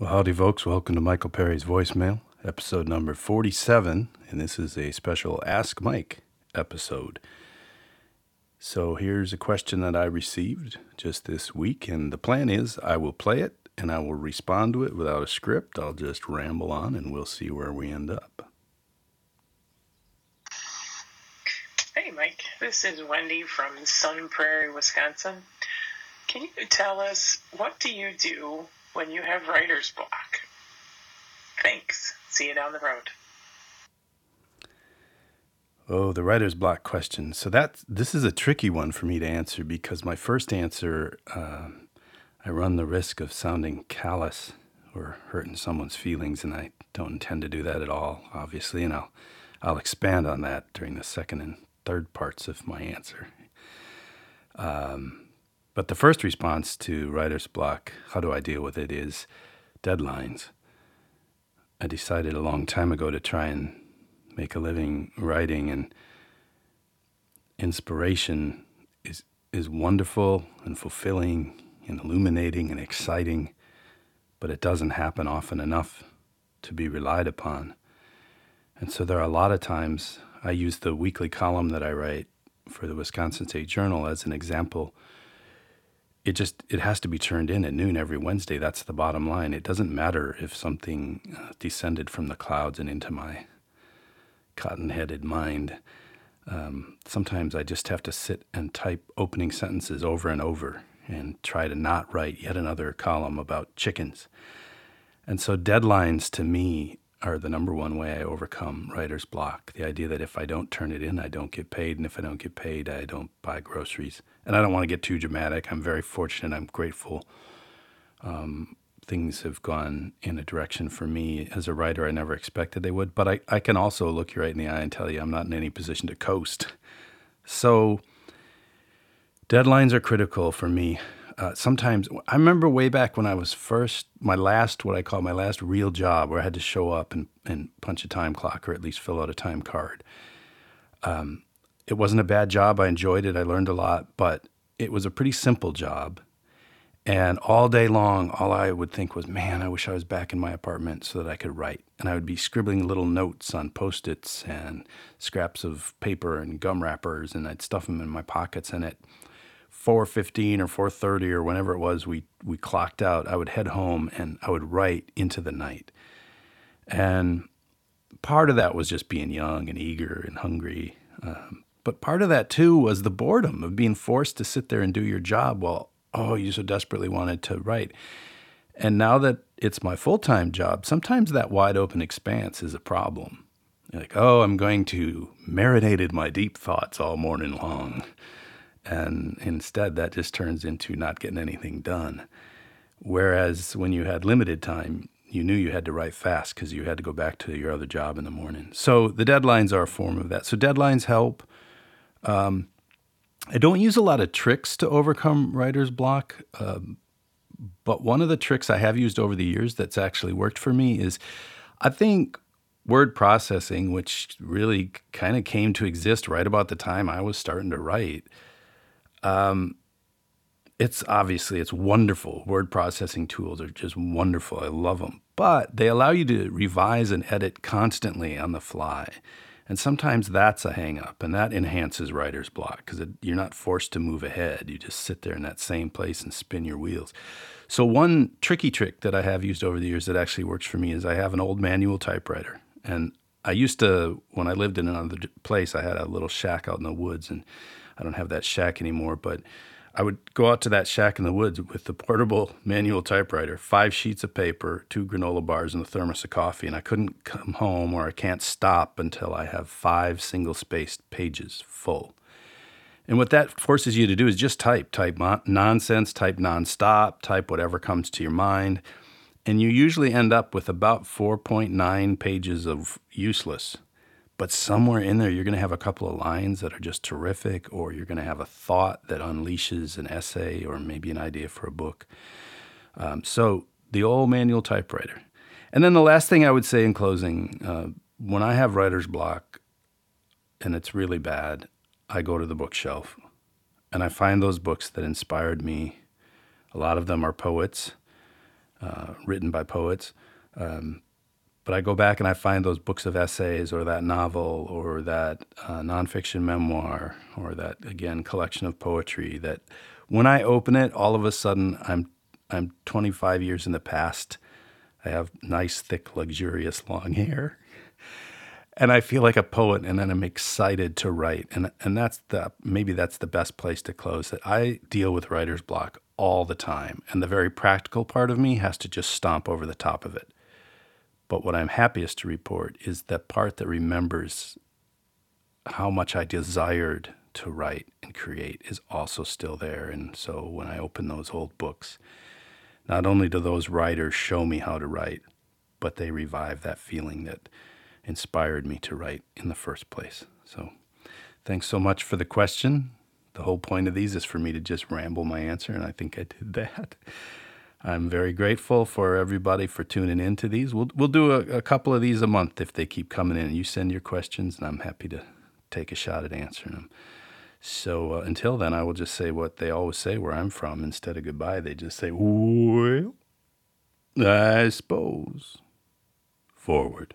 Well, howdy, folks. Welcome to Michael Perry's voicemail, episode number 47. And this is a special Ask Mike episode. So here's a question that I received just this week. And the plan is I will play it and I will respond to it without a script. I'll just ramble on and we'll see where we end up. Hey, Mike. This is Wendy from Sun Prairie, Wisconsin. Can you tell us what do you do when you have writer's block? Thanks. See you down the road. Oh, the writer's block question. So that this is a tricky one for me to answer because my first answer, uh, I run the risk of sounding callous or hurting someone's feelings, and I don't intend to do that at all, obviously. And I'll I'll expand on that during the second and third parts of my answer. Um, but the first response to writer's block, how do I deal with it, is deadlines. I decided a long time ago to try and make a living writing, and inspiration is, is wonderful and fulfilling and illuminating and exciting, but it doesn't happen often enough to be relied upon. And so there are a lot of times I use the weekly column that I write for the Wisconsin State Journal as an example it just it has to be turned in at noon every Wednesday. That's the bottom line. It doesn't matter if something uh, descended from the clouds and into my cotton-headed mind. Um, sometimes I just have to sit and type opening sentences over and over and try to not write yet another column about chickens. And so deadlines to me are the number one way I overcome writer's block. The idea that if I don't turn it in, I don't get paid, and if I don't get paid, I don't buy groceries. And I don't want to get too dramatic. I'm very fortunate. I'm grateful. Um, things have gone in a direction for me as a writer I never expected they would. But I, I can also look you right in the eye and tell you I'm not in any position to coast. So deadlines are critical for me uh, sometimes I remember way back when I was first my last what I call my last real job where I had to show up and, and punch a time clock or at least fill out a time card. Um, it wasn't a bad job. I enjoyed it. I learned a lot, but it was a pretty simple job. And all day long, all I would think was, man, I wish I was back in my apartment so that I could write. And I would be scribbling little notes on post its and scraps of paper and gum wrappers, and I'd stuff them in my pockets. And it 4:15 or 4:30 or whenever it was we we clocked out, I would head home and I would write into the night. And part of that was just being young and eager and hungry. Um, but part of that too was the boredom of being forced to sit there and do your job while oh you so desperately wanted to write. And now that it's my full-time job, sometimes that wide open expanse is a problem. like, oh, I'm going to marinated my deep thoughts all morning long. And instead, that just turns into not getting anything done. Whereas when you had limited time, you knew you had to write fast because you had to go back to your other job in the morning. So the deadlines are a form of that. So deadlines help. Um, I don't use a lot of tricks to overcome writer's block, um, but one of the tricks I have used over the years that's actually worked for me is I think word processing, which really kind of came to exist right about the time I was starting to write. Um, it's obviously it's wonderful. Word processing tools are just wonderful. I love them, but they allow you to revise and edit constantly on the fly. And sometimes that's a hangup, and that enhances writer's block because you're not forced to move ahead. You just sit there in that same place and spin your wheels. So, one tricky trick that I have used over the years that actually works for me is I have an old manual typewriter. And I used to, when I lived in another place, I had a little shack out in the woods, and I don't have that shack anymore, but I would go out to that shack in the woods with the portable manual typewriter, five sheets of paper, two granola bars, and a thermos of coffee. And I couldn't come home or I can't stop until I have five single spaced pages full. And what that forces you to do is just type, type nonsense, type nonstop, type whatever comes to your mind. And you usually end up with about 4.9 pages of useless but somewhere in there, you're going to have a couple of lines that are just terrific, or you're going to have a thought that unleashes an essay or maybe an idea for a book. Um, so, the old manual typewriter. And then the last thing I would say in closing uh, when I have writer's block and it's really bad, I go to the bookshelf and I find those books that inspired me. A lot of them are poets. uh, written by poets. Um, but I go back and I find those books of essays or that novel or that uh, nonfiction memoir or that, again, collection of poetry that when I open it, all of a sudden I'm, I'm 25 years in the past. I have nice, thick, luxurious long hair. And I feel like a poet, and then I'm excited to write, and and that's the maybe that's the best place to close. That I deal with writer's block all the time, and the very practical part of me has to just stomp over the top of it but what I'm happiest to report is that part that remembers how much I desired to write and create is also still there. And so when I open those old books, not only do those writers show me how to write, but they revive that feeling that inspired me to write in the first place. So thanks so much for the question. The whole point of these is for me to just ramble my answer, and I think I did that. I'm very grateful for everybody for tuning in to these. We'll, we'll do a, a couple of these a month if they keep coming in. You send your questions, and I'm happy to take a shot at answering them. So uh, until then, I will just say what they always say where I'm from. Instead of goodbye, they just say, well, I suppose. Forward.